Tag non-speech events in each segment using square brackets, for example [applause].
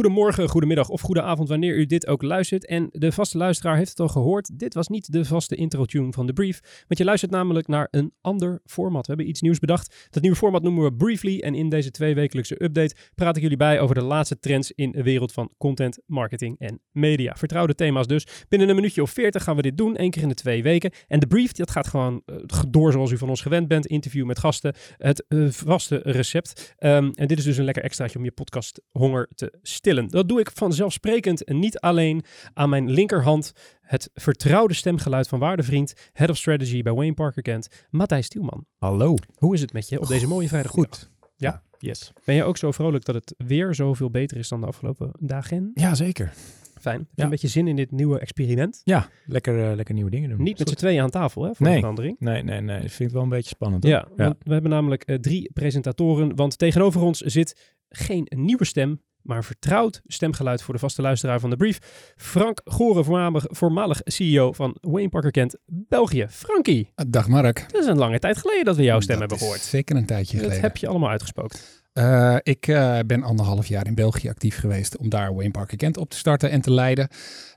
Goedemorgen, goedemiddag of goede avond wanneer u dit ook luistert. En de vaste luisteraar heeft het al gehoord. Dit was niet de vaste intro-tune van de brief. Want je luistert namelijk naar een ander format. We hebben iets nieuws bedacht. Dat nieuwe format noemen we Briefly. En in deze tweewekelijkse update praat ik jullie bij over de laatste trends in de wereld van content, marketing en media. Vertrouwde thema's dus. Binnen een minuutje of veertig gaan we dit doen, één keer in de twee weken. En de brief, dat gaat gewoon uh, door zoals u van ons gewend bent. Interview met gasten, het uh, vaste recept. Um, en dit is dus een lekker extraatje om je podcast honger te stillen. Dat doe ik vanzelfsprekend en niet alleen aan mijn linkerhand. Het vertrouwde stemgeluid van waardevriend, Head of Strategy bij Wayne Parker Kent, Matthijs Stielman. Hallo. Hoe is het met je op deze mooie vrijdag? Goed. Ja, yes. Ben je ook zo vrolijk dat het weer zoveel beter is dan de afgelopen dagen? Ja, zeker. Fijn. Heb je ja. een beetje zin in dit nieuwe experiment? Ja, lekker, uh, lekker nieuwe dingen doen. Niet met z'n tweeën aan tafel, hè, voor nee. verandering. Nee, nee, nee. Dat vind ik wel een beetje spannend. Ja, ja. we hebben namelijk uh, drie presentatoren, want tegenover ons zit geen nieuwe stem, maar vertrouwd stemgeluid voor de vaste luisteraar van de brief. Frank Goren, voormalig, voormalig CEO van Wayne Parker Kent, België. Frankie. Dag Mark. Het is een lange tijd geleden dat we jouw stem dat hebben gehoord. Zeker een tijdje Dat geleden. heb je allemaal uitgespookt. Uh, ik uh, ben anderhalf jaar in België actief geweest om daar Wayne Parker Kent op te starten en te leiden.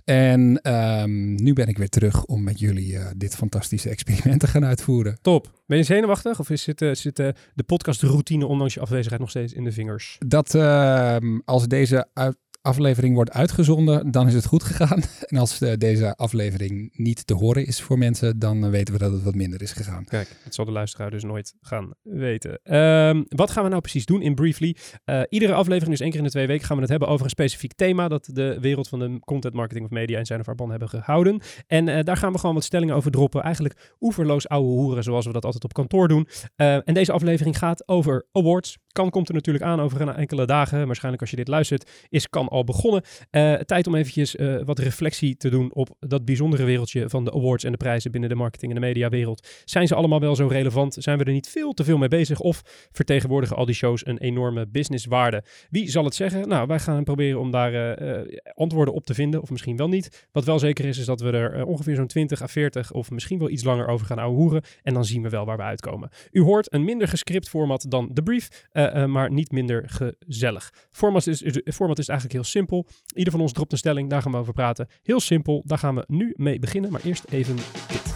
En um, nu ben ik weer terug om met jullie uh, dit fantastische experiment te gaan uitvoeren. Top. Ben je zenuwachtig of is zit, zit de podcastroutine ondanks je afwezigheid nog steeds in de vingers? Dat ehm, als deze uit aflevering wordt uitgezonden, dan is het goed gegaan. [laughs] En als uh, deze aflevering niet te horen is voor mensen, dan uh, weten we dat het wat minder is gegaan. Kijk, dat zal de luisteraar dus nooit gaan weten. Um, wat gaan we nou precies doen in Briefly? Uh, iedere aflevering, dus één keer in de twee weken, gaan we het hebben over een specifiek thema dat de wereld van de content marketing of media in zijn of haar band hebben gehouden. En daar gaan we gewoon wat stellingen over droppen. Eigenlijk oeverloos ouwe hoeren, zoals we dat altijd op kantoor doen. En deze aflevering gaat over awards. Kan komt er natuurlijk aan over een enkele dagen. Waarschijnlijk als je dit luistert, is kan al begonnen. Uh, tijd om eventjes uh, wat reflectie te doen op dat bijzondere wereldje van de awards en de prijzen binnen de marketing en de mediawereld. Zijn ze allemaal wel zo relevant? Zijn we er niet veel te veel mee bezig? Of vertegenwoordigen al die shows een enorme businesswaarde? Wie zal het zeggen? Nou, wij gaan proberen om daar uh, antwoorden op te vinden, of misschien wel niet. Wat wel zeker is, is dat we er ongeveer zo'n 20 à 40 of misschien wel iets langer over gaan ouwehoeren. En dan zien we wel waar we uitkomen. U hoort een minder gescript format dan de brief, uh, maar niet minder gezellig. Format is, format is eigenlijk heel simpel. Ieder van ons dropt een stelling, daar gaan we over praten. Heel simpel, daar gaan we nu mee beginnen. Maar eerst even dit.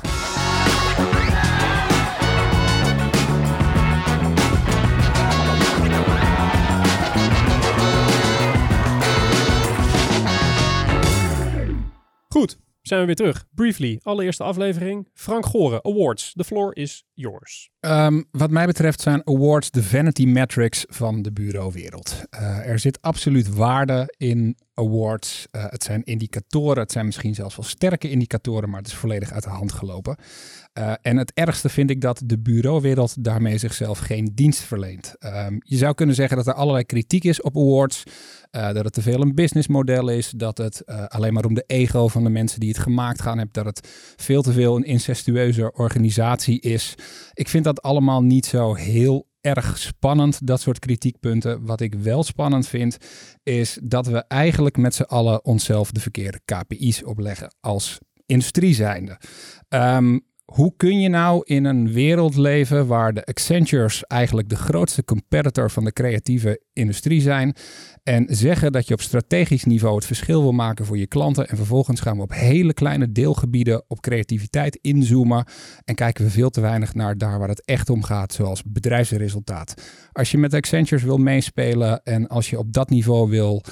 Goed, zijn we weer terug. Briefly, allereerste aflevering. Frank Goren, Awards. The floor is yours. Um, wat mij betreft zijn awards de vanity metrics van de bureauwereld. Uh, er zit absoluut waarde in awards. Uh, het zijn indicatoren, het zijn misschien zelfs wel sterke indicatoren, maar het is volledig uit de hand gelopen. Uh, en het ergste vind ik dat de bureauwereld daarmee zichzelf geen dienst verleent. Um, je zou kunnen zeggen dat er allerlei kritiek is op awards. Uh, dat het te veel een businessmodel is. Dat het alleen maar om de ego van de mensen die het gemaakt gaan hebt. Dat het veel te veel een incestueuze organisatie is. Ik vind dat allemaal niet zo heel erg spannend, dat soort kritiekpunten. Wat ik wel spannend vind, is dat we eigenlijk met z'n allen onszelf de verkeerde KPI's opleggen als industrie zijnde. Um, hoe kun je nou in een wereld leven waar de Accentures eigenlijk de grootste competitor van de creatieve industrie zijn en zeggen dat je op strategisch niveau het verschil wil maken voor je klanten en vervolgens gaan we op hele kleine deelgebieden op creativiteit inzoomen en kijken we veel te weinig naar daar waar het echt om gaat, zoals bedrijfsresultaat. Als je met Accentures wil meespelen en als je op dat niveau wil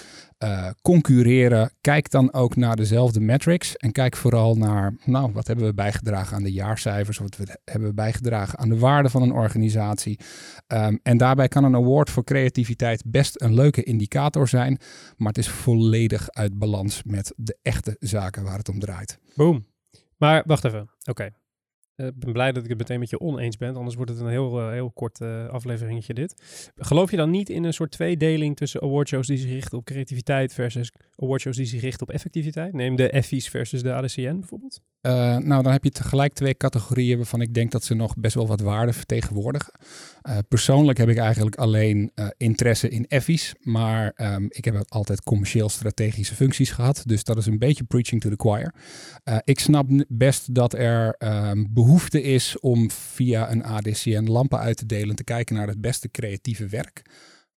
uh, concurreren, kijk dan ook naar dezelfde metrics en kijk vooral naar, nou, wat hebben we bijgedragen aan de jaarcijfers, wat hebben we bijgedragen aan de waarde van een organisatie. Um, en daarbij kan een award voor creativiteit best een leuke indicator zijn, maar het is volledig uit balans met de echte zaken waar het om draait. Boom. Maar wacht even, oké. Okay. Ik ben blij dat ik het meteen met je oneens ben, anders wordt het een heel, uh, heel kort uh, afleveringetje dit. Geloof je dan niet in een soort tweedeling tussen awardshows die zich richten op creativiteit versus awardshows die zich richten op effectiviteit? Neem de Effies versus de ADCN bijvoorbeeld. Uh, nou, dan heb je tegelijk twee categorieën waarvan ik denk dat ze nog best wel wat waarde vertegenwoordigen. Uh, persoonlijk heb ik eigenlijk alleen uh, interesse in Effies, maar um, ik heb altijd commercieel strategische functies gehad. Dus dat is een beetje preaching to the choir. ik snap best dat er um, behoefte is om via een ADCN lampen uit te delen te kijken naar het beste creatieve werk.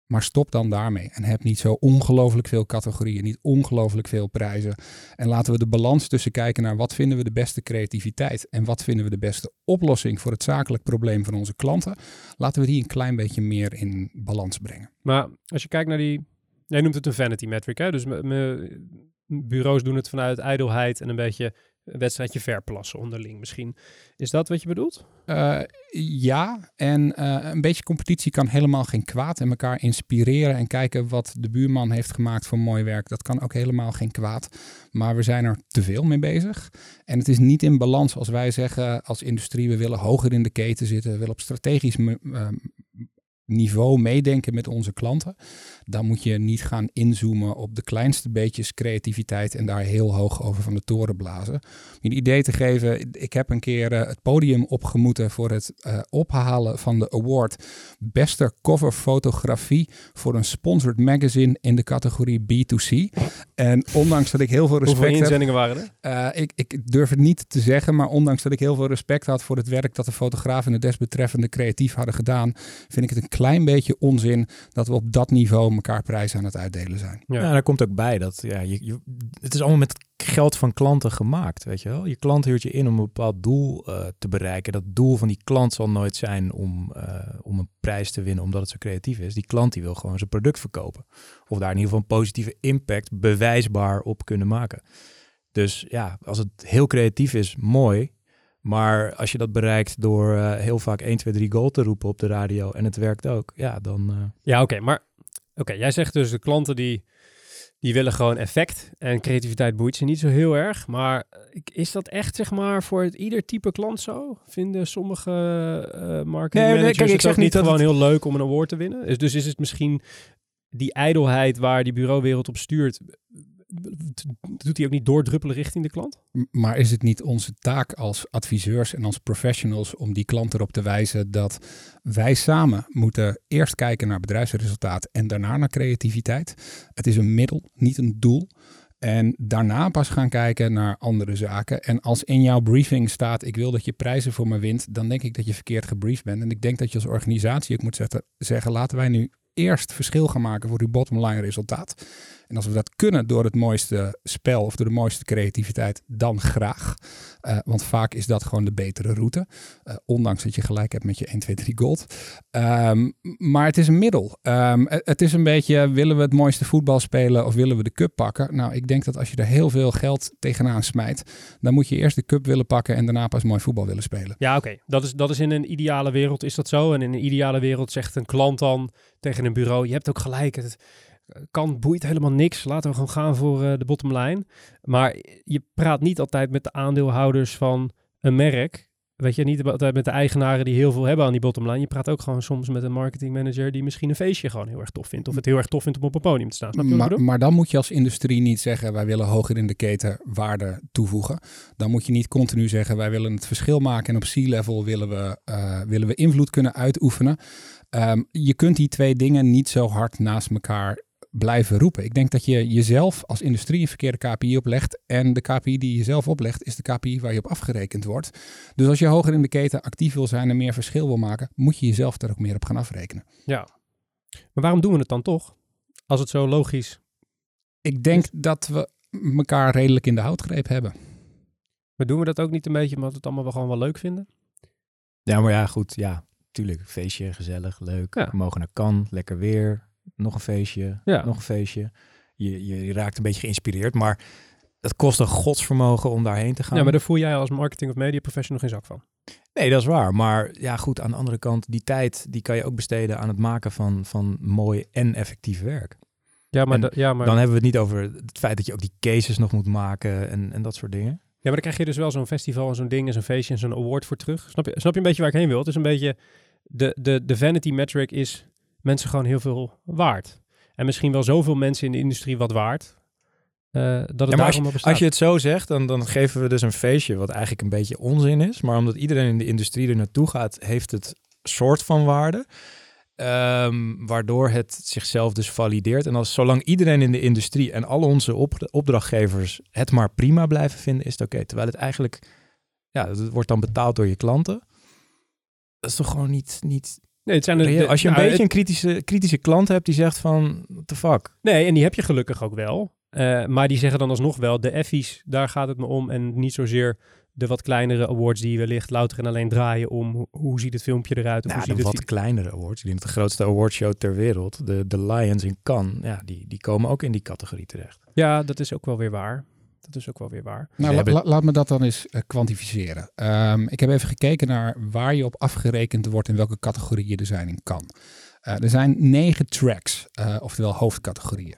Maar stop dan daarmee. En heb niet zo ongelooflijk veel categorieën, niet ongelooflijk veel prijzen. En laten we de balans tussen kijken naar wat vinden we de beste creativiteit en wat vinden we de beste oplossing voor het zakelijk probleem van onze klanten. Laten we die een klein beetje meer in balans brengen. Maar als je kijkt naar die, jij noemt het een vanity metric, hè? Dus bureaus doen het vanuit ijdelheid en een beetje een wedstrijdje verplassen onderling misschien. Is dat wat je bedoelt? Uh, ja, en uh, een beetje competitie kan helemaal geen kwaad. En elkaar inspireren en kijken wat de buurman heeft gemaakt voor mooi werk. Dat kan ook helemaal geen kwaad. Maar we zijn er te veel mee bezig. En het is niet in balans als wij zeggen als industrie, we willen hoger in de keten zitten. We willen op strategisch uh, niveau meedenken met onze klanten, dan moet je niet gaan inzoomen op de kleinste beetjes creativiteit en daar heel hoog over van de toren blazen. Om je een idee te geven, ik heb een keer uh, het podium opgemoeten voor het uh, ophalen van de award beste coverfotografie voor een sponsored magazine in de categorie B2C. En ondanks dat ik heel veel respect Hoeveel inzendingen waren er? Uh, ik, ik durf het niet te zeggen, maar ondanks dat ik heel veel respect had voor het werk dat de fotograaf en de desbetreffende creatief hadden gedaan, vind ik het een klein beetje onzin dat we op dat niveau elkaar prijzen aan het uitdelen zijn. Ja, daar komt ook bij dat ja, je, je, het is allemaal met geld van klanten gemaakt, weet je wel. Je klant huurt je in om een bepaald doel uh, te bereiken. Dat doel van die klant zal nooit zijn om, uh, om een prijs te winnen omdat het zo creatief is. Die klant die wil gewoon zijn product verkopen. Of daar in ieder geval een positieve impact bewijsbaar op kunnen maken. Dus ja, als het heel creatief is, mooi. Maar als je dat bereikt door uh, heel vaak 1, 2, 3 goal te roepen op de radio en het werkt ook, ja, dan... Uh... Ja, oké. Okay, maar oké, jij zegt dus de klanten die, die willen gewoon effect en creativiteit boeit ze niet zo heel erg. Maar is dat echt, zeg maar, voor het, ieder type klant zo? Vinden sommige uh, marketing nee, nee, kijk, ik zeg niet dat gewoon het... heel leuk om een award te winnen? Dus, dus is het misschien die ijdelheid waar die bureauwereld op stuurt doet hij ook niet doordruppelen richting de klant? Maar is het niet onze taak als adviseurs en als professionals om die klant erop te wijzen dat wij samen moeten eerst kijken naar bedrijfsresultaat en daarna naar creativiteit? Het is een middel, niet een doel. En daarna pas gaan kijken naar andere zaken. En als in jouw briefing staat: ik wil dat je prijzen voor me wint, dan denk ik dat je verkeerd gebriefd bent. En ik denk dat je als organisatie ook moet zetten, zeggen: laten wij nu eerst verschil gaan maken voor uw bottom line resultaat. En als we dat kunnen door het mooiste spel of door de mooiste creativiteit, dan graag. Uh, want vaak is dat gewoon de betere route. Uh, ondanks dat je gelijk hebt met je 1, 2, 3 gold. Um, maar het is een middel. Um, het is een beetje, willen we het mooiste voetbal spelen of willen we de cup pakken? Nou, ik denk dat als je er heel veel geld tegenaan smijt, dan moet je eerst de cup willen pakken en daarna pas mooi voetbal willen spelen. Ja, oké. Dat, is, dat is in een ideale wereld is dat zo. En in een ideale wereld zegt een klant dan tegen een bureau, je hebt ook gelijk. Het, kan boeit helemaal niks. Laten we gewoon gaan voor uh, de bottom line. Maar je praat niet altijd met de aandeelhouders van een merk. Weet je, niet altijd met de eigenaren die heel veel hebben aan die bottom line. Je praat ook gewoon soms met een marketingmanager die misschien een feestje gewoon heel erg tof vindt. Of het heel erg tof vindt om op een podium te staan. Snap je maar, maar dan moet je als industrie niet zeggen wij willen hoger in de keten waarde toevoegen. Dan moet je niet continu zeggen wij willen het verschil maken en op C-level willen, we, uh, willen we invloed kunnen uitoefenen. Um, je kunt die twee dingen niet zo hard naast elkaar blijven roepen. Ik denk dat je jezelf als industrie een verkeerde KPI oplegt. En de KPI die je zelf oplegt, is de KPI waar je op afgerekend wordt. Dus als je hoger in de keten actief wil zijn en meer verschil wil maken, moet je jezelf daar ook meer op gaan afrekenen. Ja. Maar waarom doen we het dan toch? Als het zo logisch. Ik denk dat we elkaar redelijk in de houtgreep hebben. Maar doen we dat ook niet een beetje omdat we het allemaal wel gewoon wel leuk vinden? Ja, maar ja, goed. Ja, tuurlijk. Feestje, gezellig, leuk. Ja. We mogen naar kan, lekker weer nog een feestje, ja. nog een feestje. Je, je, raakt een beetje geïnspireerd, maar het kost een godsvermogen om daarheen te gaan. Ja, maar daar voel jij als marketing of media professional geen zak van. Nee, dat is waar. Maar ja, goed, aan de andere kant, die tijd die kan je ook besteden aan het maken van, van mooi en effectief werk. Ja maar, ja, maar dan hebben we het niet over het feit dat je ook die cases nog moet maken en, en dat soort dingen. Ja, maar dan krijg je dus wel zo'n festival en zo'n ding en zo'n feestje en zo'n award voor terug. Snap je, snap je een beetje waar ik heen wil? Het is een beetje, de, de, de vanity metric is mensen gewoon heel veel waard. En misschien wel zoveel mensen in de industrie wat waard. Uh, dat het ja, als, je, als je het zo zegt, dan, dan geven we dus een feestje wat eigenlijk een beetje onzin is. Maar omdat iedereen in de industrie er naartoe gaat, heeft het soort van waarde. Um, waardoor het zichzelf dus valideert. En als zolang iedereen in de industrie en al onze op, opdrachtgevers het maar prima blijven vinden, is het oké. Terwijl het eigenlijk, ja, het wordt dan betaald door je klanten. Dat is toch gewoon niet, niet Nee, het zijn de, de- Als je een nou, beetje het- een kritische, kritische klant hebt die zegt van, what the fuck? Nee, en die heb je gelukkig ook wel. Eh, maar die zeggen dan alsnog wel, de effies, daar gaat het me om. En niet zozeer de wat kleinere awards die wellicht louter en alleen draaien om hoe, ziet het filmpje eruit. Of Ja, hoe de ziet het wat kleinere awards. Ik denk dat de grootste awardshow ter wereld, de, de Lions in Cannes, ja, die, die komen ook in die categorie terecht. Ja, dat is ook wel weer waar. Dat is ook wel weer waar. Nou, la- la- laat me dat dan eens eh, kwantificeren. Ehm, ik heb even gekeken naar waar je op afgerekend wordt en welke categorieën er zijn in kan. er zijn negen tracks, eh, oftewel hoofdcategorieën.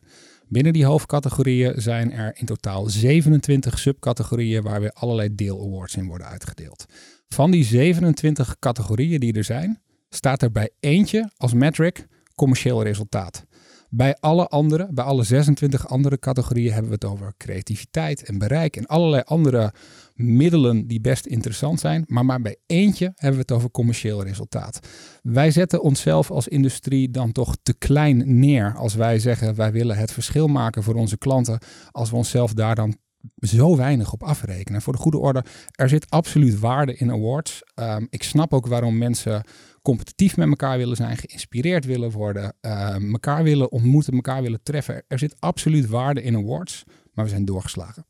Binnen die hoofdcategorieën zijn er in totaal 27 subcategorieën waar weer allerlei deelawards in worden uitgedeeld. Van die 27 categorieën die er zijn, staat er bij eentje als metric commercieel resultaat. Bij alle andere, bij alle 26 andere categorieën hebben we het over creativiteit en bereik en allerlei andere middelen die best interessant zijn. Maar maar bij eentje hebben we het over commercieel resultaat. Wij zetten onszelf als industrie dan toch te klein neer als wij zeggen wij willen het verschil maken voor onze klanten. Als we onszelf daar dan zo weinig op afrekenen. Voor de goede orde, er zit absoluut waarde in awards. Ehm, ik snap ook waarom mensen competitief met elkaar willen zijn, geïnspireerd willen worden, ehm, elkaar willen ontmoeten, elkaar willen treffen. Er zit absoluut waarde in awards, maar we zijn doorgeslagen.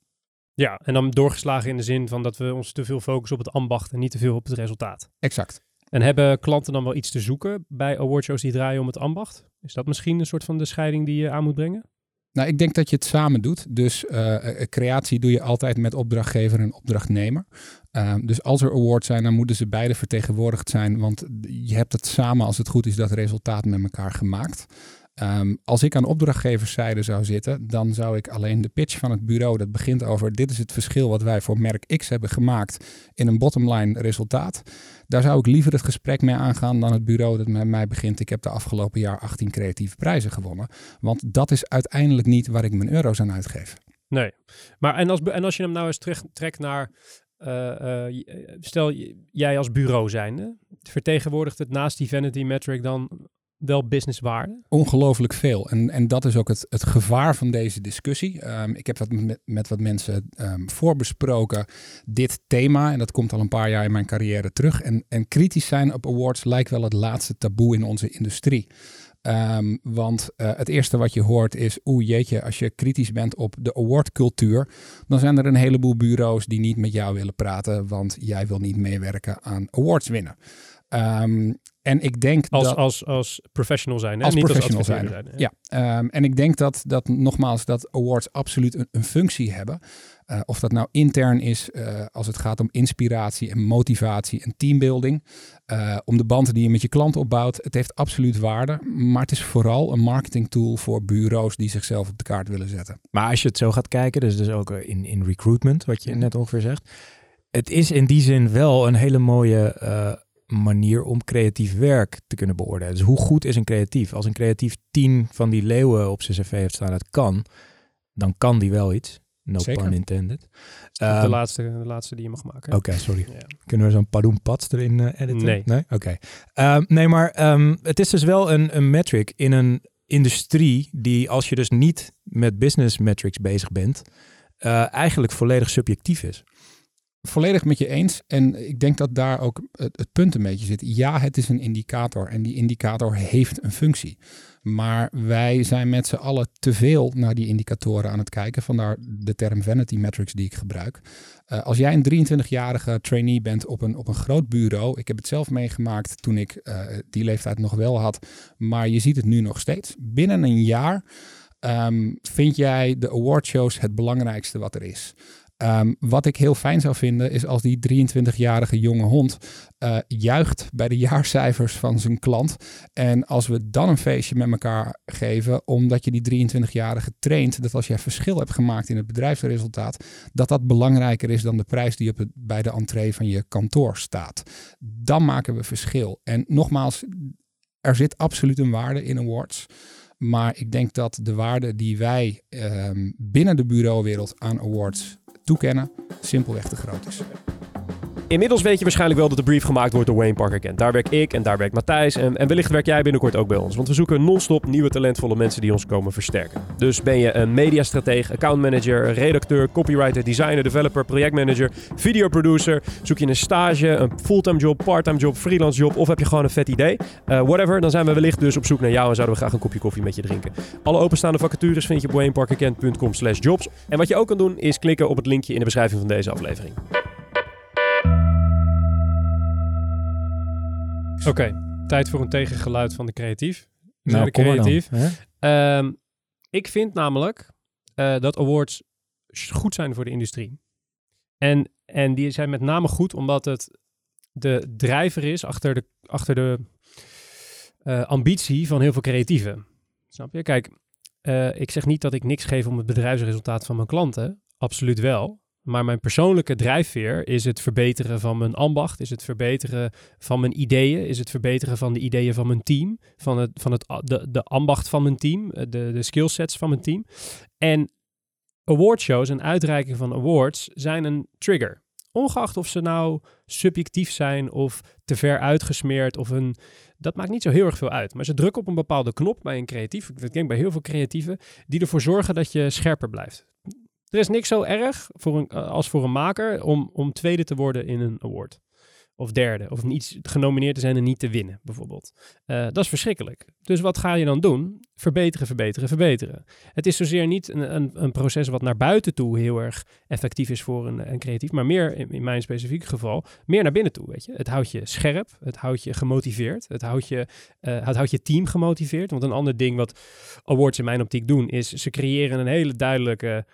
Ja, en dan doorgeslagen in de zin van dat we ons te veel focussen op het ambacht en niet te veel op het resultaat. Exact. En hebben klanten dan wel iets te zoeken bij awardshows die draaien om het ambacht? Is dat misschien een soort van de scheiding die je aan moet brengen? Nou, ik denk dat je het samen doet. Dus eh, eh, creatie doe je altijd met opdrachtgever en opdrachtnemer. Ehm, dus als er awards zijn, dan moeten ze beide vertegenwoordigd zijn. Want je hebt het samen, als het goed is, dat resultaat met elkaar gemaakt. Ehm, als ik aan opdrachtgeverszijde zou zitten, dan zou ik alleen de pitch van het bureau, dat begint over dit is het verschil wat wij voor merk X hebben gemaakt in een bottomline resultaat. Daar zou ik liever het gesprek mee aangaan dan het bureau dat met mij begint. Ik heb de afgelopen jaar 18 creatieve prijzen gewonnen. Want dat is uiteindelijk niet waar ik mijn euro's aan uitgeef. Nee. Maar en als, en als je hem nou eens terugtrekt naar, eh, eh, j- stel jij als bureau zijnde, vertegenwoordigt het naast die vanity metric dan wel businesswaarde? Ongelooflijk veel. En, en dat is ook het, het gevaar van deze discussie. Ehm, ik heb dat met, met wat mensen ehm, voorbesproken, dit thema. En dat komt al een paar jaar in mijn carrière terug. En, en kritisch zijn op awards lijkt wel het laatste taboe in onze industrie. Ehm, want eh, het eerste wat je hoort is, oeh jeetje, als je kritisch bent op de awardcultuur, dan zijn er een heleboel bureaus die niet met jou willen praten, want jij wil niet meewerken aan awards winnen. Ehm, en ik denk Als, dat... als, als professional zijn, hè? Als niet professional als zijn. zijn. Ja, ehm, en ik denk dat, dat nogmaals dat awards absoluut een, een functie hebben. Eh, of dat nou intern is eh, als het gaat om inspiratie en motivatie en teambuilding. eh, om de banden die je met je klant opbouwt. Het heeft absoluut waarde. Maar het is vooral een marketing tool voor bureaus die zichzelf op de kaart willen zetten. Maar als je het zo gaat kijken, dus, dus ook in, in recruitment, wat je net ongeveer zegt. Het is in die zin wel een hele mooie eh, manier om creatief werk te kunnen beoordelen. Dus hoe goed is een creatief? Als een creatief tien van die leeuwen op zijn cv heeft staan, dat kan, dan kan die wel iets. No Zeker. pun intended. de, Ehm, laatste, de laatste die je mag maken. Oké, sorry. Ja. Kunnen we zo'n Padoen Pats erin eh, editen? Nee. Nee? Oké. Ehm, nee, maar ehm, het is dus wel een, een metric in een industrie die, als je dus niet met business metrics bezig bent, eh, eigenlijk volledig subjectief is. Volledig met je eens. En ik denk dat daar ook het, punt een beetje zit. Ja, het is een indicator. En die indicator heeft een functie. Maar wij zijn met z'n allen te veel naar die indicatoren aan het kijken. Vandaar de term vanity metrics die ik gebruik. Eh, als jij een 23-jarige trainee bent op een, op een groot bureau. Ik heb het zelf meegemaakt toen ik eh, die leeftijd nog wel had. Maar je ziet het nu nog steeds. Binnen een jaar ehm, vind jij de awardshows het belangrijkste wat er is. Ehm, wat ik heel fijn zou vinden is als die 23-jarige jonge hond eh, juicht bij de jaarcijfers van zijn klant. En als we dan een feestje met elkaar geven, omdat je die 23-jarige traint, dat als jij verschil hebt gemaakt in het bedrijfsresultaat, dat dat belangrijker is dan de prijs die op het, bij de entree van je kantoor staat. Dan maken we verschil. En nogmaals, er zit absoluut een waarde in awards. Maar ik denk dat de waarde die wij ehm, binnen de bureauwereld aan awards toekennen, simpelweg te groot is. Inmiddels weet je waarschijnlijk wel dat de brief gemaakt wordt door Wayne Parker Kent. Daar werk ik en daar werkt Matthijs. En, en wellicht werk jij binnenkort ook bij ons. Want we zoeken non-stop nieuwe talentvolle mensen die ons komen versterken. Dus ben je een mediastratege, accountmanager, redacteur, copywriter, designer, developer, projectmanager, videoproducer. Zoek je een stage, een fulltime job, parttime job, freelance job of heb je gewoon een vet idee? Uh, whatever, dan zijn we wellicht dus op zoek naar jou en zouden we graag een kopje koffie met je drinken. Alle openstaande vacatures vind je op wayneparkerkent.com slash jobs. En wat je ook kan doen is klikken op het linkje in de beschrijving van deze aflevering. Oké, tijd voor een tegengeluid van de creatief. Nou, maar dan, creatief. hè? Ehm, ik vind namelijk eh, dat awards goed zijn voor de industrie. En, en die zijn met name goed omdat het de drijver is achter de, achter de eh, ambitie van heel veel creatieven. Snap je? Kijk, eh, ik zeg niet dat ik niks geef om het bedrijfsresultaat van mijn klanten. Absoluut wel. Maar mijn persoonlijke drijfveer is het verbeteren van mijn ambacht, is het verbeteren van mijn ideeën, is het verbeteren van de ideeën van mijn team, van, het, van het, de, de ambacht van mijn team, eh, de, de skillsets van mijn team. En awardshows en uitreiking van awards zijn een trigger. Ongeacht of ze nou subjectief zijn of te ver uitgesmeerd of een... Dat maakt niet zo heel erg veel uit. Maar ze drukken op een bepaalde knop bij een creatief. Ik denk bij heel veel creatieven. Die ervoor zorgen dat je scherper blijft. Er is niks zo erg voor een, eh, als voor een maker om, om tweede te worden in een award. Of derde. Of niet genomineerd te zijn en niet te winnen, bijvoorbeeld. Eh, dat is verschrikkelijk. Dus wat ga je dan doen? Verbeteren, verbeteren, verbeteren. Het is zozeer niet een, een, een proces wat naar buiten toe heel erg effectief is voor een, een creatief, maar meer in, in mijn specifieke geval, meer naar binnen toe. Weet je? Het houdt je scherp, het houdt je gemotiveerd, het houdt je, eh, het houdt je team gemotiveerd. Want een ander ding wat awards in mijn optiek doen, is ze creëren een hele duidelijke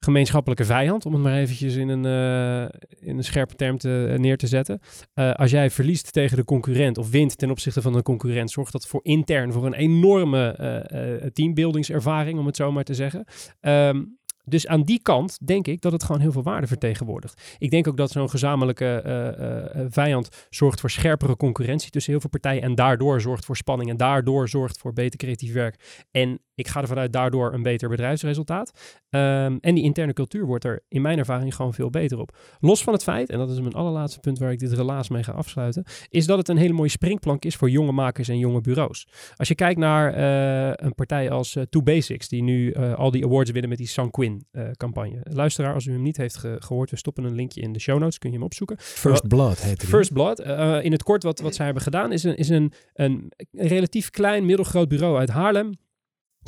gemeenschappelijke vijand, om het maar eventjes in een, eh, in een scherpe term te, neer te zetten. Eh, als jij verliest tegen de concurrent of wint ten opzichte van een concurrent, zorgt dat voor intern voor een enorme eh, eh, teambuildingservaring, om het zo maar te zeggen. Ehm, dus aan die kant denk ik dat het gewoon heel veel waarde vertegenwoordigt. Ik denk ook dat zo'n gezamenlijke eh, eh, eh, vijand zorgt voor scherpere concurrentie tussen heel veel partijen en daardoor zorgt voor spanning en daardoor zorgt voor beter creatief werk. En ik ga ervan uit daardoor een beter bedrijfsresultaat. Ehm, en die interne cultuur wordt er in mijn ervaring gewoon veel beter op. Los van het feit, en dat is mijn allerlaatste punt waar ik dit relaas mee ga afsluiten, is dat het een hele mooie springplank is voor jonge makers en jonge bureaus. Als je kijkt naar eh, een partij als eh, Two Basics, die nu eh, al die awards winnen met die Sanquin eh, campagne. Luisteraar, als u hem niet heeft ge- gehoord, we stoppen een linkje in de show notes, kun je hem opzoeken. First Blood heet het. First Blood, in het kort wat, wat zij hebben gedaan, is, een, is een, een relatief klein, middelgroot bureau uit Haarlem.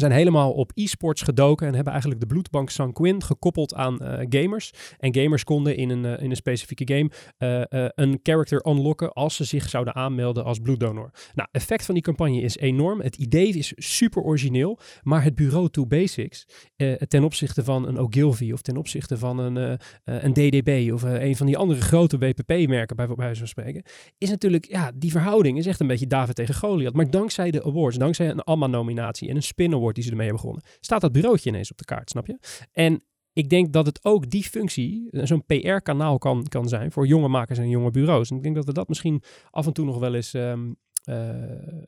Zijn helemaal op e-sports gedoken en hebben eigenlijk de bloedbank Sanquin gekoppeld aan eh, gamers. En gamers konden in een, eh, in een specifieke game eh, een character unlocken als ze zich zouden aanmelden als bloeddonor. Nou, effect van die campagne is enorm. Het idee is super origineel, maar het bureau Two Basics ten opzichte van een Ogilvy of ten opzichte van een, een DDB of een van die andere grote WPP-merken bij wijze van spreken, is natuurlijk, ja, die verhouding is echt een beetje David tegen Goliath. Maar dankzij de awards, dankzij een AMA-nominatie en een Spin Award die ze ermee hebben gewonnen, staat dat bureautje ineens op de kaart, snap je? En ik denk dat het ook die functie, eh, zo'n PR-kanaal kan, kan zijn voor jonge makers en jonge bureaus. En ik denk dat we dat misschien af en toe nog wel eens ehm, eh,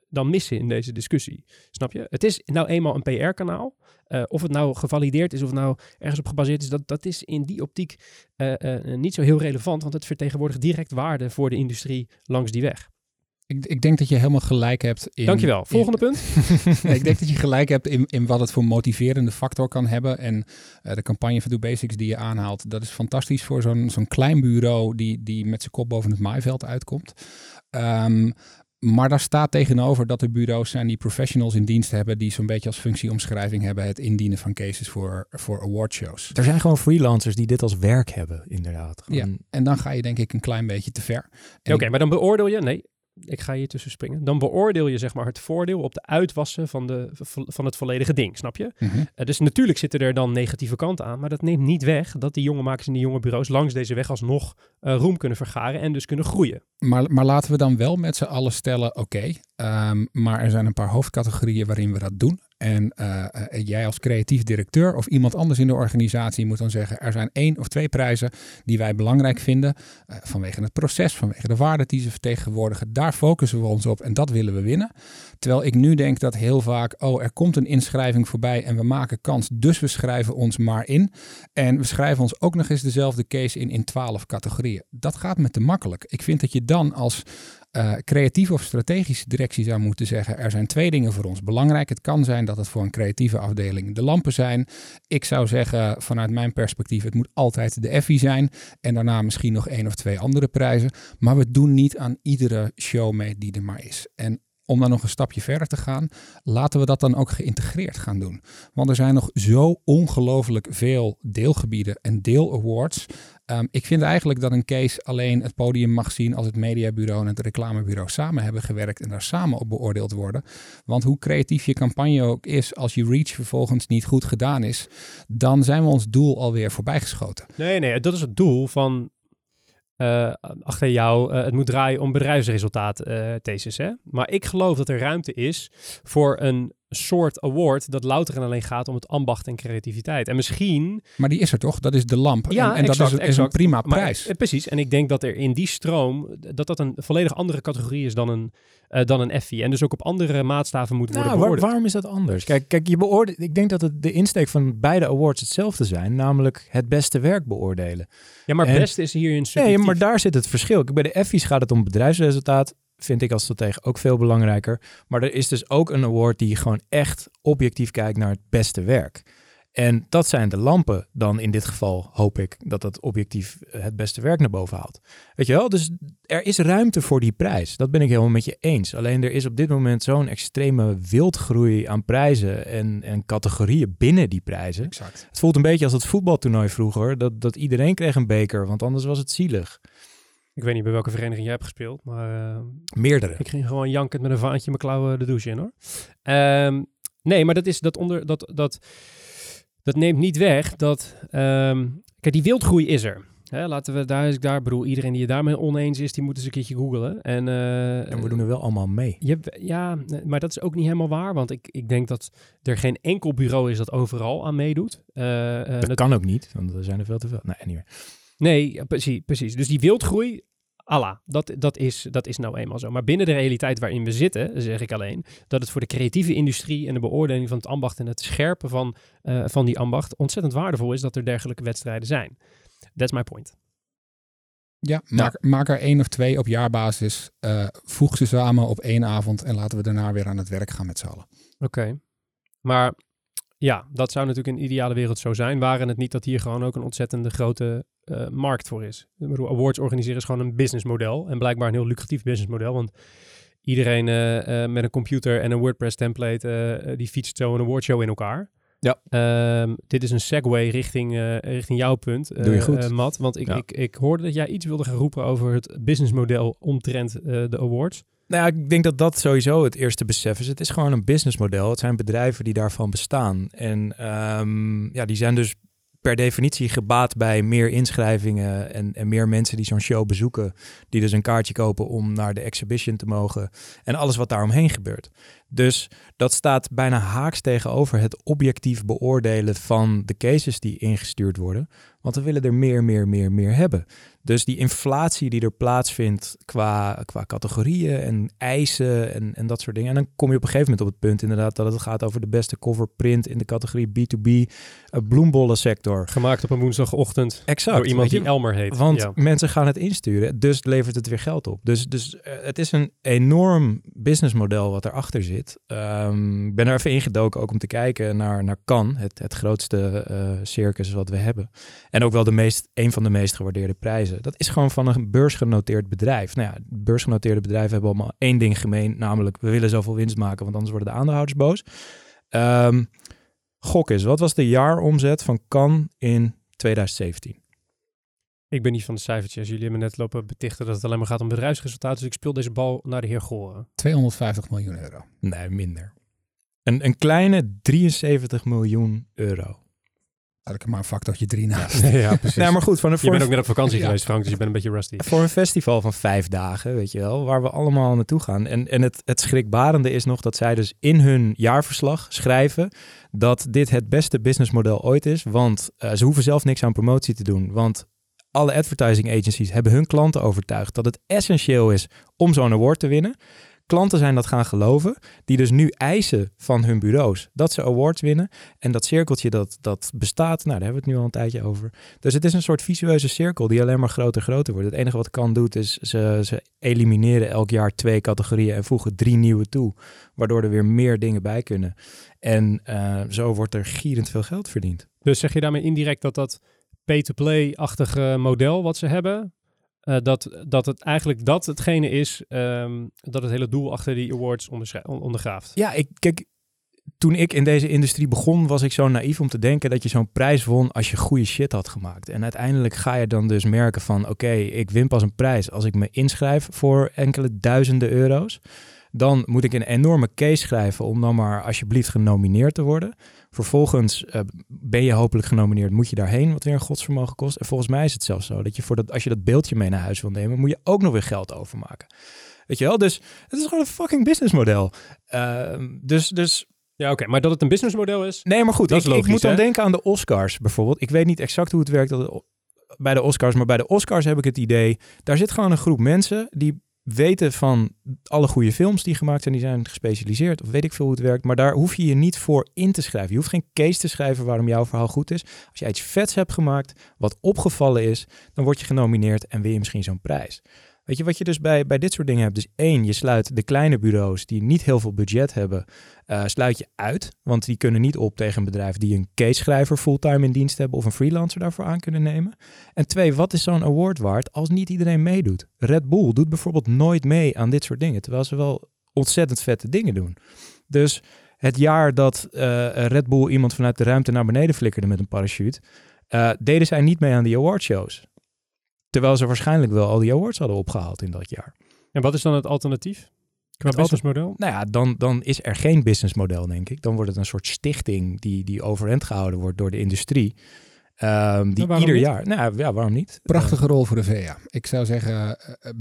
dan missen in deze discussie. Snap je? Het is nou eenmaal een PR-kanaal. Eh, of het nou gevalideerd is of het nou ergens op gebaseerd is, dat, dat is in die optiek niet zo heel relevant, want het vertegenwoordigt direct waarde voor de industrie langs die weg. Ik, ik denk dat je helemaal gelijk hebt in... Dankjewel. Volgende punt. [laughs] Nee, ik denk dat je gelijk hebt in, in wat het voor motiverende factor kan hebben. En eh, de campagne van Do Basics die je aanhaalt, dat is fantastisch voor zo'n zo'n klein bureau die, die met zijn kop boven het maaiveld uitkomt. Ehm, maar daar staat tegenover dat er bureaus zijn die professionals in dienst hebben, die zo'n beetje als functieomschrijving hebben het indienen van cases voor, voor awardshows. Er zijn gewoon freelancers die dit als werk hebben, inderdaad. Ja, en dan ga je denk ik een klein beetje te ver. Oké, maar dan beoordeel je, nee, ik ga hier tussen springen. Dan beoordeel je zeg maar het voordeel op de uitwassen van, de, van het volledige ding, snap je? Mhm. Eh, dus natuurlijk zitten er dan negatieve kanten aan, maar dat neemt niet weg dat die jonge makers en die jonge bureaus langs deze weg alsnog eh, roem kunnen vergaren en dus kunnen groeien. Maar, maar laten we dan wel met z'n allen stellen, oké, ehm, maar er zijn een paar hoofdcategorieën waarin we dat doen. En uh, jij als creatief directeur of iemand anders in de organisatie moet dan zeggen: er zijn één of twee prijzen die wij belangrijk vinden. Uh, vanwege het proces, vanwege de waarde die ze vertegenwoordigen. Daar focussen we ons op en dat willen we winnen. Terwijl ik nu denk dat heel vaak: oh, er komt een inschrijving voorbij en we maken kans, dus we schrijven ons maar in. En we schrijven ons ook nog eens dezelfde case in in twaalf categorieën. Dat gaat me te makkelijk. Ik vind dat je dan als uh, creatieve of strategische directie zou moeten zeggen: er zijn twee dingen voor ons belangrijk. Het kan zijn dat het voor een creatieve afdeling de lampen zijn. Ik zou zeggen, vanuit mijn perspectief, het moet altijd de Effie zijn. En daarna misschien nog één of twee andere prijzen. Maar we doen niet aan iedere show mee die er maar is. En om dan nog een stapje verder te gaan, laten we dat dan ook geïntegreerd gaan doen. Want er zijn nog zo ongelooflijk veel deelgebieden en deelawards. Um, ik vind eigenlijk dat een case alleen het podium mag zien als het mediabureau en het reclamebureau samen hebben gewerkt en daar samen op beoordeeld worden. Want hoe creatief je campagne ook is, als je reach vervolgens niet goed gedaan is, dan zijn we ons doel alweer voorbijgeschoten. Nee, nee, dat is het doel van uh, achter jou, uh, het moet draaien om bedrijfsresultaat uh, thesis. Hè? Maar ik geloof dat er ruimte is voor een soort award dat louter en alleen gaat om het ambacht en creativiteit. En misschien... Maar die is er toch? Dat is de lamp. Ja, en, en exact, dat is, is, een prima prijs. Maar, precies. En ik denk dat er in die stroom, dat dat een volledig andere categorie is dan een, uh, dan een Effie. En dus ook op andere maatstaven moet worden nou, beoordeeld. waarom is dat anders? Kijk, kijk je beoordeelt, ik denk dat het de insteek van beide awards hetzelfde zijn. Namelijk het beste werk beoordelen. Ja, maar en, best is hier een subjectief. Nee, maar daar zit het verschil. Bij de Effies gaat het om bedrijfsresultaat vind ik als stratege ook veel belangrijker. Maar er is dus ook een award die gewoon echt objectief kijkt naar het beste werk. En dat zijn de lampen dan in dit geval, hoop ik, dat dat objectief eh, het beste werk naar boven haalt. Weet je wel, dus er is ruimte voor die prijs. Dat ben ik helemaal met je eens. Alleen er is op dit moment zo'n extreme wildgroei aan prijzen en, en categorieën binnen die prijzen. Exact. Het voelt een beetje als het voetbaltoernooi vroeger, dat, dat iedereen kreeg een beker, want anders was het zielig. Ik weet niet bij welke vereniging jij hebt gespeeld, maar... Uh, Meerdere. Ik ging gewoon jankend met een vaantje mijn klauwen de douche in, hoor. Um, nee, maar dat is dat onder... Dat, dat, dat neemt niet weg dat... Um, kijk, die wildgroei is er. Hè, laten we daar, daar bedoel, iedereen die het daarmee oneens is, die moet eens een keertje googlen. En, uh, en we doen er wel allemaal mee. Je, ja, maar dat is ook niet helemaal waar, want ik, ik denk dat er geen enkel bureau is dat overal aan meedoet. Uh, dat, dat, kan ook niet, want er zijn er veel te veel. Nee, niet meer. Nee, precies, precies. Dus die wildgroei, Allah, dat, dat, is, dat is nou eenmaal zo. Maar binnen de realiteit waarin we zitten, zeg ik alleen, dat het voor de creatieve industrie en de beoordeling van het ambacht en het scherpen van, uh, van die ambacht ontzettend waardevol is dat er dergelijke wedstrijden zijn. That's my point. Ja, maak, maak er één of twee op jaarbasis. Uh, voeg ze samen op één avond en laten we daarna weer aan het werk gaan met z'n allen. Oké. Okay. Maar ja, dat zou natuurlijk in een ideale wereld zo zijn. Waren het niet dat hier gewoon ook een ontzettende grote uh, markt voor is. Ik bedoel, awards organiseren is gewoon een businessmodel. En blijkbaar een heel lucratief businessmodel. Want iedereen uh, uh, met een computer en een WordPress template, die fietst zo een awardshow in elkaar. Ja. Um, dit is een segue richting, richting jouw punt, Doe je goed. Matt. Want ik, ja. ik, ik hoorde dat jij iets wilde gaan roepen over het businessmodel omtrent de awards. Nou ik denk dat dat sowieso het eerste besef is. Het is gewoon een businessmodel. Het zijn bedrijven die daarvan bestaan. En um, ja, die zijn dus per definitie gebaat bij meer inschrijvingen en, en meer mensen die zo'n show bezoeken, die dus een kaartje kopen om naar de exhibition te mogen en alles wat daaromheen gebeurt. Dus dat staat bijna haaks tegenover het objectief beoordelen van de cases die ingestuurd worden, want we willen er meer, meer, meer, meer hebben. Dus die inflatie die er plaatsvindt qua, qua categorieën en eisen en, en dat soort dingen. En dan kom je op een gegeven moment op het punt inderdaad dat het gaat over de beste cover print in de categorie B2B uh, bloembollen sector. Gemaakt op een woensdagochtend exact, door iemand die Elmer heet. Want ja. mensen gaan het insturen, dus levert het weer geld op. Dus, dus uh, het is een enorm businessmodel wat erachter zit. Ik ben er even ingedoken ook om te kijken naar, naar Cannes, het, het grootste uh, circus wat we hebben. En ook wel de meest, een van de meest gewaardeerde prijzen. Dat is gewoon van een beursgenoteerd bedrijf. Nou ja, beursgenoteerde bedrijven hebben allemaal één ding gemeen, namelijk we willen zoveel winst maken, want anders worden de aandeelhouders boos. Um, gok is, wat was de jaaromzet van Can in 2017? Ik ben niet van de cijfertjes. Jullie hebben net lopen betichten dat het alleen maar gaat om bedrijfsresultaten. Dus ik speel deze bal naar de heer Goren. 250 miljoen euro. Nee, minder. Een, een kleine 73 miljoen euro. Had ik er maar een factortje drie naast. ja, [laughs] precies. Nee, maar goed, van een, je bent ook net op vakantie Ja. geweest, Frank, dus je bent een beetje rusty. voor een festival van vijf dagen, weet je wel, waar we allemaal naartoe gaan. En, en het, het schrikbarende is nog dat zij dus in hun jaarverslag schrijven dat dit het beste businessmodel ooit is. Want eh, ze hoeven zelf niks aan promotie te doen. Want alle advertising agencies hebben hun klanten overtuigd dat het essentieel is om zo'n award te winnen. Klanten zijn dat gaan geloven, die dus nu eisen van hun bureaus dat ze awards winnen. En dat cirkeltje dat, dat bestaat, nou daar hebben we het nu al een tijdje over. Dus het is een soort visueuze cirkel die alleen maar groter en groter wordt. Het enige wat kan doet is ze, ze elimineren elk jaar twee categorieën en voegen drie nieuwe toe. Waardoor er weer meer dingen bij kunnen. En eh, zo wordt er gierend veel geld verdiend. Dus zeg je daarmee indirect dat dat pay-to-play-achtige model wat ze hebben, eh, dat, dat het eigenlijk dat hetgene is ehm, dat het hele doel achter die awards ondergraaft? Ja, ik, kijk, toen ik in deze industrie begon, was ik zo naïef om te denken dat je zo'n prijs won als je goede shit had gemaakt. En uiteindelijk ga je dan dus merken van, oké, ik win pas een prijs als ik me inschrijf voor enkele duizenden euro's. Dan moet ik een enorme case schrijven om dan maar alsjeblieft genomineerd te worden. Vervolgens eh, ben je hopelijk genomineerd, moet je daarheen, wat weer een godsvermogen kost. En volgens mij is het zelfs zo dat je voor dat, als je dat beeldje mee naar huis wil nemen, moet je ook nog weer geld overmaken. Weet je wel? Dus het is gewoon een fucking businessmodel. Ehm, dus, dus Ja, oké. Maar dat het een businessmodel is? Nee, maar goed, Dat ik, is logisch, ik moet dan hè? denken aan de Oscars bijvoorbeeld. Ik weet niet exact hoe het werkt bij de Oscars, maar bij de Oscars heb ik het idee, daar zit gewoon een groep mensen die weten van alle goede films die gemaakt zijn, die zijn gespecialiseerd, of weet ik veel hoe het werkt, maar daar hoef je je niet voor in te schrijven. Je hoeft geen case te schrijven waarom jouw verhaal goed is. Als jij iets vets hebt gemaakt, wat opgevallen is, dan word je genomineerd en win je misschien zo'n prijs. Weet je wat je dus bij, bij dit soort dingen hebt? Dus één, je sluit de kleine bureaus die niet heel veel budget hebben, eh, sluit je uit. Want die kunnen niet op tegen een bedrijf die een case-schrijver fulltime in dienst hebben of een freelancer daarvoor aan kunnen nemen. En twee, wat is zo'n award waard als niet iedereen meedoet? Red Bull doet bijvoorbeeld nooit mee aan dit soort dingen, terwijl ze wel ontzettend vette dingen doen. Dus het jaar dat eh, Red Bull iemand vanuit de ruimte naar beneden flikkerde met een parachute, eh, deden zij niet mee aan die awardshows. Terwijl ze waarschijnlijk wel al die awards hadden opgehaald in dat jaar. En wat is dan het alternatief? Qua Het businessmodel? Nou ja, dan, dan is er geen businessmodel, denk ik. Dan wordt het een soort stichting die, die overeind gehouden wordt door de industrie. Ehm, die Nou, ieder niet? jaar... Nou ja, waarom niet? Prachtige rol voor de VA. Ik zou zeggen, eh, eh,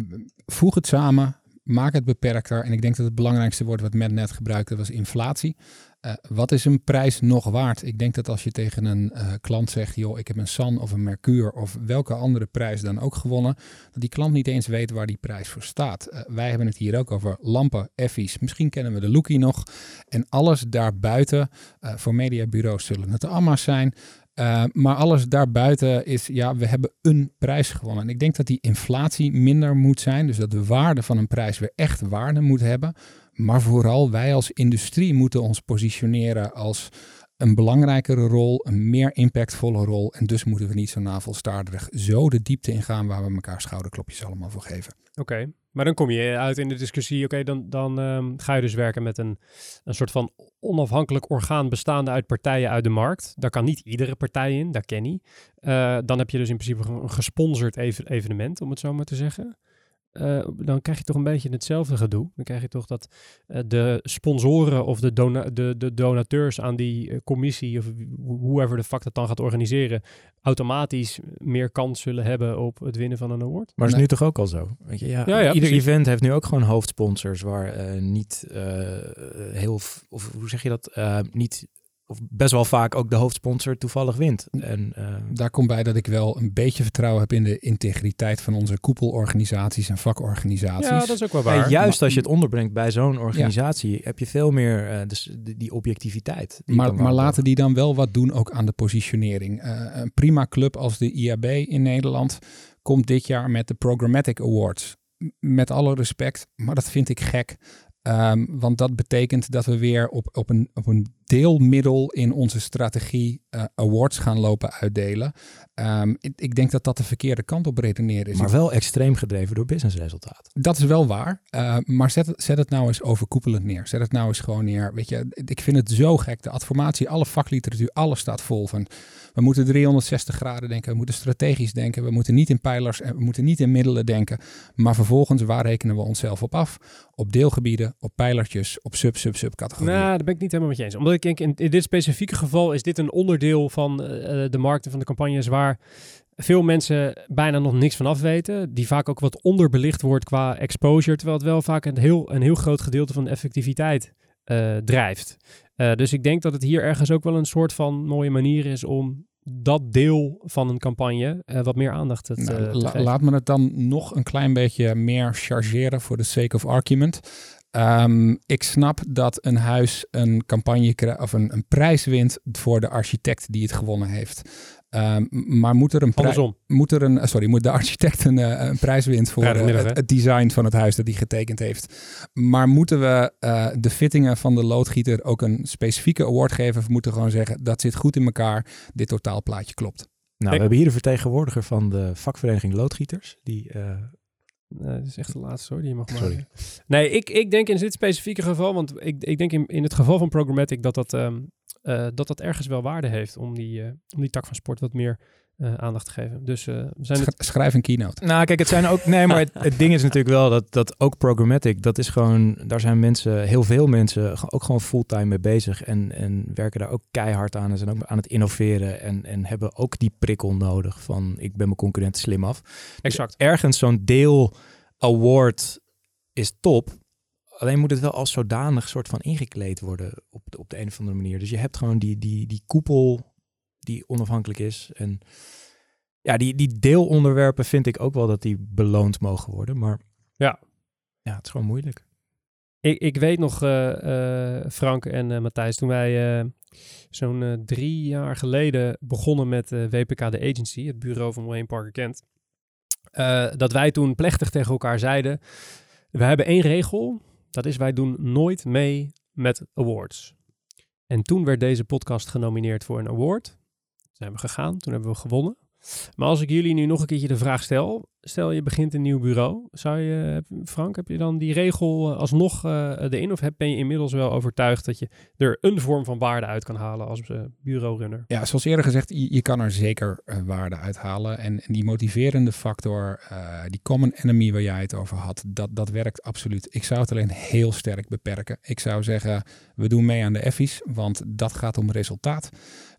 voeg het samen, maak het beperkter. En ik denk dat het belangrijkste woord wat Matt net gebruikte was inflatie. Eh, wat is een prijs nog waard? Ik denk dat als je tegen een eh, klant zegt, joh, ik heb een San of een Mercure of welke andere prijs dan ook gewonnen, dat die klant niet eens weet waar die prijs voor staat. Eh, wij hebben het hier ook over lampen, effies. Misschien kennen we de Lookie nog. En alles daarbuiten, voor mediabureaus zullen het AMA's zijn. Maar alles daarbuiten is, ja, we hebben een prijs gewonnen. En ik denk dat die inflatie minder moet zijn. Dus dat de waarde van een prijs weer echt waarde moet hebben. Maar vooral wij als industrie moeten ons positioneren als een belangrijkere rol, een meer impactvolle rol. En dus moeten we niet zo navelstaarderig zo de diepte ingaan waar we elkaar schouderklopjes allemaal voor geven. Oké, maar dan kom je uit in de discussie, oké, dan, dan ehm, ga je dus werken met een, een soort van onafhankelijk orgaan bestaande uit partijen uit de markt. Daar kan niet iedere partij in, daar ken je. Uh, dan heb je dus in principe een gesponsord even, evenement, om het zo maar te zeggen. Uh, dan krijg je toch een beetje hetzelfde gedoe. Dan krijg je toch dat uh, de sponsoren of de, dona de, de donateurs aan die uh, commissie of whoever de fuck dat dan gaat organiseren, automatisch meer kans zullen hebben op het winnen van een award. Maar dat is nu toch ook al zo? Weet je, ja, ja, ja, ieder precies. event heeft nu ook gewoon hoofdsponsors waar eh, niet heel, of hoe zeg je dat, eh, niet of best wel vaak ook de hoofdsponsor toevallig wint. En, uh, Daar komt bij dat ik wel een beetje vertrouwen heb in de integriteit van onze koepelorganisaties en vakorganisaties. Ja, dat is ook wel waar. Juist maar, als je het onderbrengt bij zo'n organisatie, ja. heb je veel meer uh, dus die, die objectiviteit. Die maar, maar laten die dan wel wat doen ook aan de positionering. Uh, een prima club als de IAB in Nederland komt dit jaar met de Programmatic Awards. Met alle respect, maar dat vind ik gek. Um, want dat betekent dat we weer op, op, een, op een deelmiddel in onze strategie uh, awards gaan lopen uitdelen. Um, ik, ik, denk dat dat de verkeerde kant op redeneren is. Maar wel extreem gedreven door businessresultaat. Dat is wel waar. Uh, maar zet, zet het nou eens overkoepelend neer. Zet het nou eens gewoon neer. Weet je, ik vind het zo gek. De adformatie, alle vakliteratuur, alles staat vol van. We moeten 360 graden denken. We moeten strategisch denken. We moeten niet in pijlers en we moeten niet in middelen denken. Maar vervolgens, waar rekenen we onszelf op af? Op deelgebieden, op pijlertjes, op sub-sub-sub. Nou, daar ben ik niet helemaal met je eens. Omdat ik denk in, in dit specifieke geval is dit een onderdeel van eh, de markten van de campagnes waar veel mensen bijna nog niks van af weten. Die vaak ook wat onderbelicht wordt qua exposure. Terwijl het wel vaak een heel, een heel groot gedeelte van de effectiviteit eh, drijft. Eh, dus ik denk dat het hier ergens ook wel een soort van mooie manier is om dat deel van een campagne eh, wat meer aandacht te, Nou, te la- geven. laat me het dan nog een klein beetje meer chargeren voor de sake of argument. Ehm, ik snap dat een huis een campagne of een, een prijs wint voor de architect die het gewonnen heeft. Ehm, maar moet er een prijs Andersom. moet er een, eh, sorry, moet de architect een, eh, een prijs wint voor eh, het, design van het huis dat hij getekend heeft. Maar moeten we eh, de fittingen van de loodgieter ook een specifieke award geven? Of moeten we gewoon zeggen, dat zit goed in elkaar, dit totaalplaatje klopt. Nou, Ik- we hebben hier de vertegenwoordiger van de vakvereniging Loodgieters. Die, eh, Nee, dat is echt de laatste hoor, die je mag Sorry. maken. Nee, ik, ik denk in dit specifieke geval, want ik, ik denk in, in het geval van programmatic dat dat, ehm, eh, dat dat ergens wel waarde heeft om die, eh, om die tak van sport wat meer eh, aandacht te geven. Dus eh, we zijn het... Sch- Schrijf een keynote. Nou, kijk, het zijn ook. Nee, maar het, [laughs] het ding is natuurlijk wel dat, dat ook programmatic, dat is gewoon. Daar zijn mensen, heel veel mensen, ook gewoon fulltime mee bezig. En, en werken daar ook keihard aan. En zijn ook aan het innoveren. En, en hebben ook die prikkel nodig van: ik ben mijn concurrent slim af. Dus Exact. ergens zo'n deel award is top. Alleen moet het wel als zodanig soort van ingekleed worden op de, op de een of andere manier. Dus je hebt gewoon die, die, die koepel die onafhankelijk is. En ja, die, die deelonderwerpen vind ik ook wel dat die beloond mogen worden. Maar Ja. ja, het is gewoon moeilijk. Ik, ik weet nog, eh, eh, Frank en eh, Matthijs, toen wij zo'n drie jaar geleden begonnen met WPK de Agency, het bureau van Wayne Parker Kent, dat wij toen plechtig tegen elkaar zeiden, we hebben één regel, dat is wij doen nooit mee met awards. En toen werd deze podcast genomineerd voor een award. Zijn we gegaan, toen hebben we gewonnen. Maar als ik jullie nu nog een keertje de vraag stel, stel je begint een nieuw bureau, zou je, Frank, heb je dan die regel eh, alsnog eh, erin of heb, ben je inmiddels wel overtuigd dat je er een vorm van waarde uit kan halen als uh, bureaurunner? Ja, zoals eerder gezegd, je, kan er zeker eh, waarde uithalen. En, en die motiverende factor, eh, die common enemy waar jij het over had, dat, dat werkt absoluut. Ik zou het alleen heel sterk beperken. Ik zou zeggen, we doen mee aan de effies, want dat gaat om resultaat.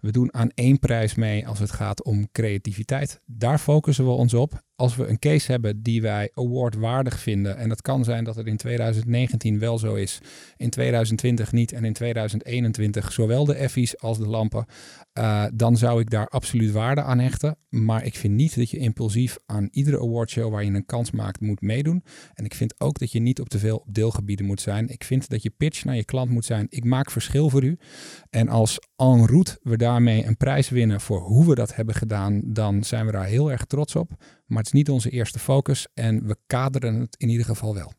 We doen aan één prijs mee als het gaat om creativiteit. Daar focussen we ons op. Als we een case hebben die wij awardwaardig vinden, en dat kan zijn dat het in 2019 wel zo is, in 2020 niet en in 2021 zowel de effies als de lampen, uh, dan zou ik daar absoluut waarde aan hechten. Maar ik vind niet dat je impulsief aan iedere awardshow waar je een kans maakt moet meedoen. En ik vind ook dat je niet op te veel deelgebieden moet zijn. Ik vind dat je pitch naar je klant moet zijn. Ik maak verschil voor u. En als en route we daarmee een prijs winnen voor hoe we dat hebben gedaan, dan zijn we daar heel erg trots op. Maar het is niet onze eerste focus en we kaderen het in ieder geval wel. Oké,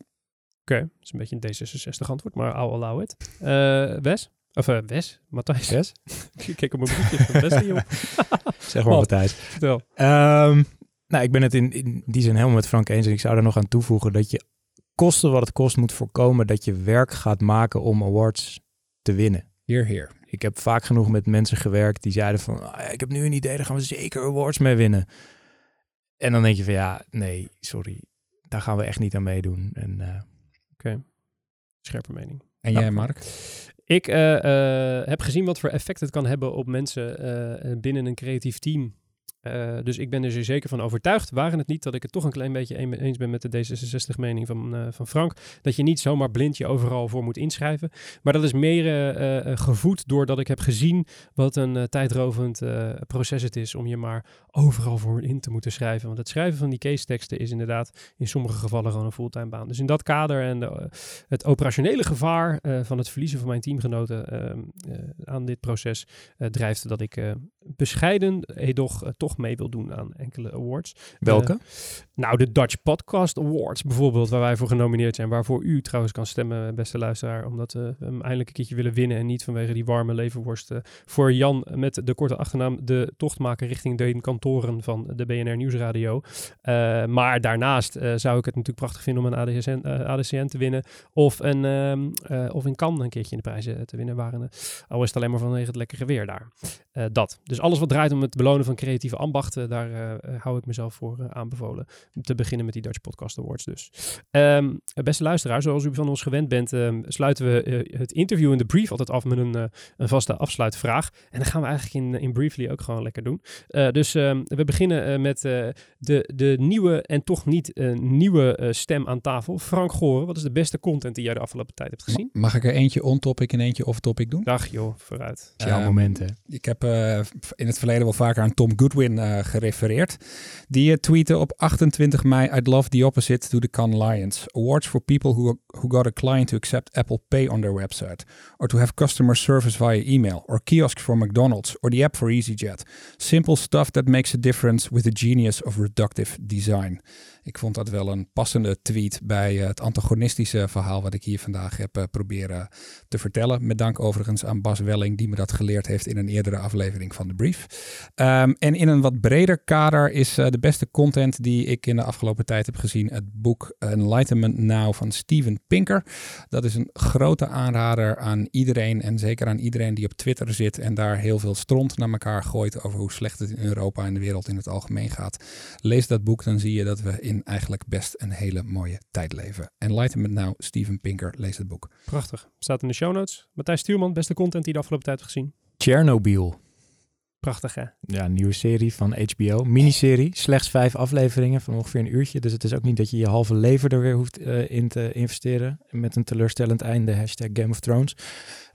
okay, dat is een beetje een D66 antwoord, maar I'll allow it. Uh, Wes? Of uh, Wes? Matthijs? Wes? [laughs] ik kijk op mijn boekje van Wes [laughs] zeg maar Matthijs. Vertel. Um, nou, ik ben het in, in die zin helemaal met Frank eens. En ik zou er nog aan toevoegen dat je kosten wat het kost moet voorkomen dat je werk gaat maken om awards te winnen. Hier, hier. Ik heb vaak genoeg met mensen gewerkt die zeiden van, ah, ik heb nu een idee, daar gaan we zeker awards mee winnen. En dan denk je van, ja, nee, sorry, daar gaan we echt niet aan meedoen. En, uh, Oké, okay. scherpe mening. En jij, Mark? Ik uh, uh, heb gezien wat voor effect het kan hebben op mensen uh, binnen een creatief team. Uh, dus ik ben er zeer zeker van overtuigd. Waren het niet dat ik het toch een klein beetje een, eens ben met de D66-mening van, uh, van Frank. Dat je niet zomaar blind je overal voor moet inschrijven. Maar dat is meer uh, gevoed doordat ik heb gezien wat een tijdrovend proces het is om je maar overal voor in te moeten schrijven. Want het schrijven van die case teksten is inderdaad in sommige gevallen gewoon een fulltime baan. Dus in dat kader en de, het operationele gevaar van het verliezen van mijn teamgenoten ehm, aan dit proces drijft dat ik bescheiden, edoch toch mee wil doen aan enkele awards. Welke? Nou, de Dutch Podcast Awards bijvoorbeeld, waar wij voor genomineerd zijn. Waarvoor u trouwens kan stemmen, beste luisteraar. Omdat we hem eindelijk een keertje willen winnen. En niet vanwege die warme leverworst. Voor Jan met de korte achternaam de tocht maken richting de van de BNR Nieuwsradio. Uh, maar daarnaast zou ik het natuurlijk prachtig vinden om een ADSN, ADCN te winnen. Of, een, of in Cannes een keertje in de prijzen te winnen. Waren, al is het alleen maar vanwege het lekkere weer daar. dat. Dus alles wat draait om het belonen van creatieve ambacht, eh, daar eh, eh, hou ik mezelf voor eh, aanbevolen. Te beginnen met die Dutch Podcast Awards dus. Ehm, beste luisteraar, zoals u van ons gewend bent, ehm, sluiten we eh, het interview in de brief altijd af met een, eh, een vaste afsluitvraag. En dat gaan we eigenlijk in, in Briefly ook gewoon lekker doen. Eh, dus ehm, we beginnen eh, met eh, de, de nieuwe en toch niet eh, nieuwe eh, stem aan tafel. Frank Goren, wat is de beste content die jij de afgelopen tijd hebt gezien? Mag ik er eentje on-topic en eentje off-topic doen? Dag joh, vooruit. Jouw Ehm, moment, hè? Ik heb eh, in het verleden wel vaker aan Tom Goodwin eh, gerefereerd. Die uh, tweette op 28 mei: I'd love the opposite to the Cannes Lions. Awards for people who, who got a client to accept Apple Pay on their website. Or to have customer service via email. Or kiosks for McDonald's. Or the app for EasyJet. Simple stuff that makes a difference with the genius of reductive design. Ik vond dat wel een passende tweet bij eh, het antagonistische verhaal wat ik hier vandaag heb eh, proberen te vertellen. Met dank overigens aan Bas Welling, die me dat geleerd heeft in een eerdere aflevering van de brief. Ehm, en in een wat breder kader is eh, de beste content die ik in de afgelopen tijd heb gezien het boek Enlightenment Now van Steven Pinker. Dat is een grote aanrader aan iedereen en zeker aan iedereen die op Twitter zit en daar heel veel stront naar elkaar gooit over hoe slecht het in Europa en de wereld in het algemeen gaat. Lees dat boek, dan zie je dat we eigenlijk best een hele mooie tijd leven. Enlightenment Now, Steven Pinker, lees het boek. Prachtig. Staat in de show notes. Matthijs Stuurman, beste content die je de afgelopen tijd hebt gezien. Chernobyl. Prachtig hè? Ja, een nieuwe serie van HBO. Miniserie. Slechts vijf afleveringen van ongeveer een uurtje. Dus het is ook niet dat je je halve leven er weer hoeft eh, in te investeren. Met een teleurstellend einde. Hashtag Game of Thrones.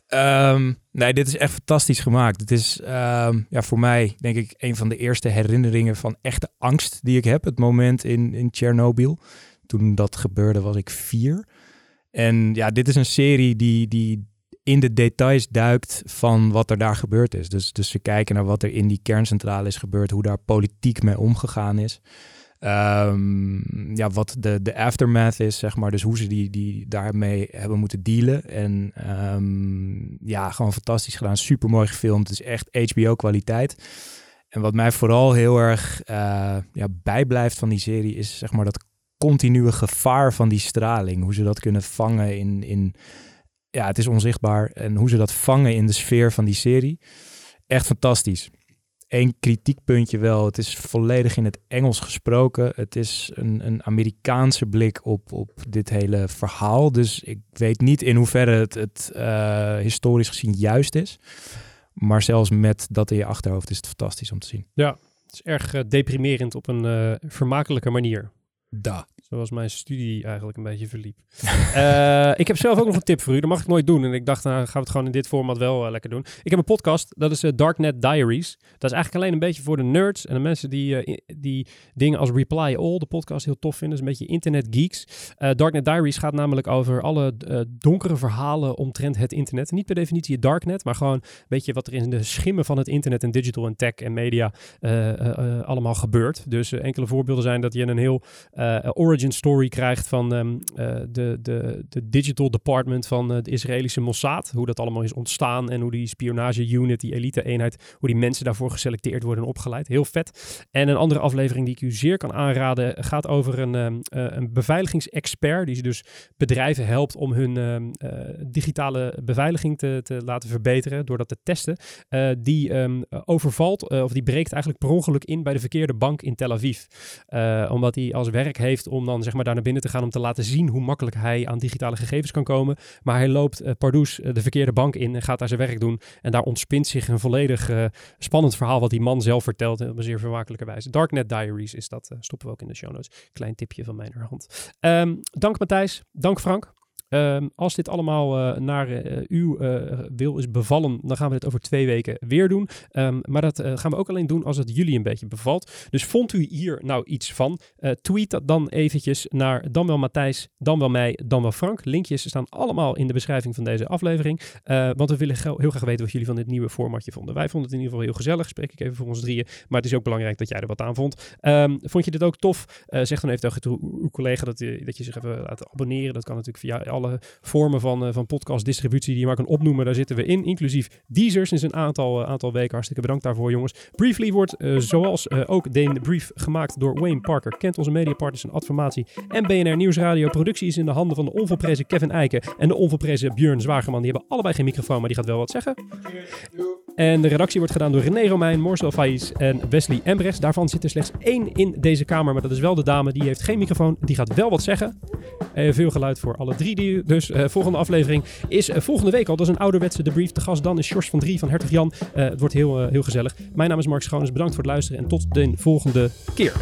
Ehm, nee, dit is echt fantastisch gemaakt. Het is ehm, ja, voor mij, denk ik, een van de eerste herinneringen van echte angst die ik heb. Het moment in, in Chernobyl. Toen dat gebeurde was ik vier. En ja, dit is een serie die, die in de details duikt van wat er daar gebeurd is. Dus, dus we kijken naar wat er in die kerncentrale is gebeurd, hoe daar politiek mee omgegaan is. Ehm, ja, wat de, de aftermath is, zeg maar. Dus hoe ze die, die daarmee hebben moeten dealen. En ehm, ja, gewoon fantastisch gedaan. Super mooi gefilmd. Het is echt HBO-kwaliteit. En wat mij vooral heel erg eh, ja, bijblijft van die serie is zeg maar dat continue gevaar van die straling. Hoe ze dat kunnen vangen in, in ja, het is onzichtbaar. En hoe ze dat vangen in de sfeer van die serie. Echt fantastisch. Eén kritiekpuntje wel. Het is volledig in het Engels gesproken. Het is een, een Amerikaanse blik op, op dit hele verhaal. Dus ik weet niet in hoeverre het, het uh, historisch gezien juist is. Maar zelfs met dat in je achterhoofd is het fantastisch om te zien. Ja, het is erg uh, deprimerend op een uh, vermakelijke manier. Da. Zoals mijn studie eigenlijk een beetje verliep. uh, [laughs] ik heb zelf ook nog een tip voor u. Dat mag ik nooit doen. En ik dacht, nou gaan we het gewoon in dit format wel uh, lekker doen. Ik heb een podcast. Dat is uh, Darknet Diaries. Dat is eigenlijk alleen een beetje voor de nerds. En de mensen die, die dingen als Reply All, de podcast, heel tof vinden. Dat is een beetje internet geeks. Darknet Diaries gaat namelijk over alle donkere verhalen omtrent het internet. Niet per definitie het darknet, maar gewoon een beetje wat er in de schimmen van het internet en digital en tech en media allemaal gebeurt. Dus enkele voorbeelden zijn dat je een heel origin story krijgt van um, uh, de, de, de digital department van uh, de Israëlische Mossad. Hoe dat allemaal is ontstaan en hoe die spionage unit, die elite eenheid, hoe die mensen daarvoor geselecteerd worden en opgeleid. Heel vet. En een andere aflevering die ik u zeer kan aanraden gaat over een, um, uh, een beveiligingsexpert die dus bedrijven helpt om hun um, digitale beveiliging te, te, laten verbeteren door dat te testen. die overvalt of die breekt eigenlijk per ongeluk in bij de verkeerde bank in Tel Aviv. omdat hij als werk heeft om dan zeg maar daar naar binnen te gaan om te laten zien hoe makkelijk hij aan digitale gegevens kan komen. Maar hij loopt uh, pardoes uh, de verkeerde bank in en gaat daar zijn werk doen. En daar ontspint zich een volledig uh, spannend verhaal wat die man zelf vertelt op een zeer vermakelijke wijze. Darknet Diaries is dat, stoppen we ook in de show notes. Klein tipje van mijn hand. Um, dank Matthijs, dank Frank. Um, als dit allemaal uh, naar uh, uw uh, wil is bevallen, dan gaan we dit over twee weken weer doen. Um, maar dat gaan we ook alleen doen als het jullie een beetje bevalt. Dus vond u hier nou iets van? tweet dat dan eventjes naar dan wel Matthijs, dan wel mij, dan wel Frank. Linkjes staan allemaal in de beschrijving van deze aflevering. want we willen heel graag weten wat jullie van dit nieuwe formatje vonden. Wij vonden het in ieder geval heel gezellig, spreek ik even voor ons drieën. Maar het is ook belangrijk dat jij er wat aan vond. Um, vond je dit ook tof? zeg dan even tegen uw collega dat, je, dat je zich even laat abonneren. Dat kan natuurlijk via alle vormen van, uh, van podcast distributie die je maar kan opnoemen. Daar zitten we in, inclusief Deezer sinds een aantal, uh, aantal weken. Hartstikke bedankt daarvoor jongens. Briefly wordt uh, zoals ook de brief gemaakt door Wayne Parker. Kent onze mediapartners en Adformatie en BNR Nieuwsradio. Productie is in de handen van de onvolprezen Kevin Eiken en de onvolprezen Björn Zwageman. Die hebben allebei geen microfoon, maar die gaat wel wat zeggen. En de redactie wordt gedaan door René Romein, Marcel Faiz en Wesley Embrechts. Daarvan zit er slechts één in deze kamer, maar dat is wel de dame. Die heeft geen microfoon, die gaat wel wat zeggen. Eh, veel geluid voor alle drie. Die, dus eh, volgende aflevering is eh, volgende week al. Dat is een ouderwetse debrief. De gast dan is Sjors van Drie van Hertog Jan. Eh, het wordt heel, heel gezellig. Mijn naam is Mark Schoones. Bedankt voor het luisteren en tot de volgende keer.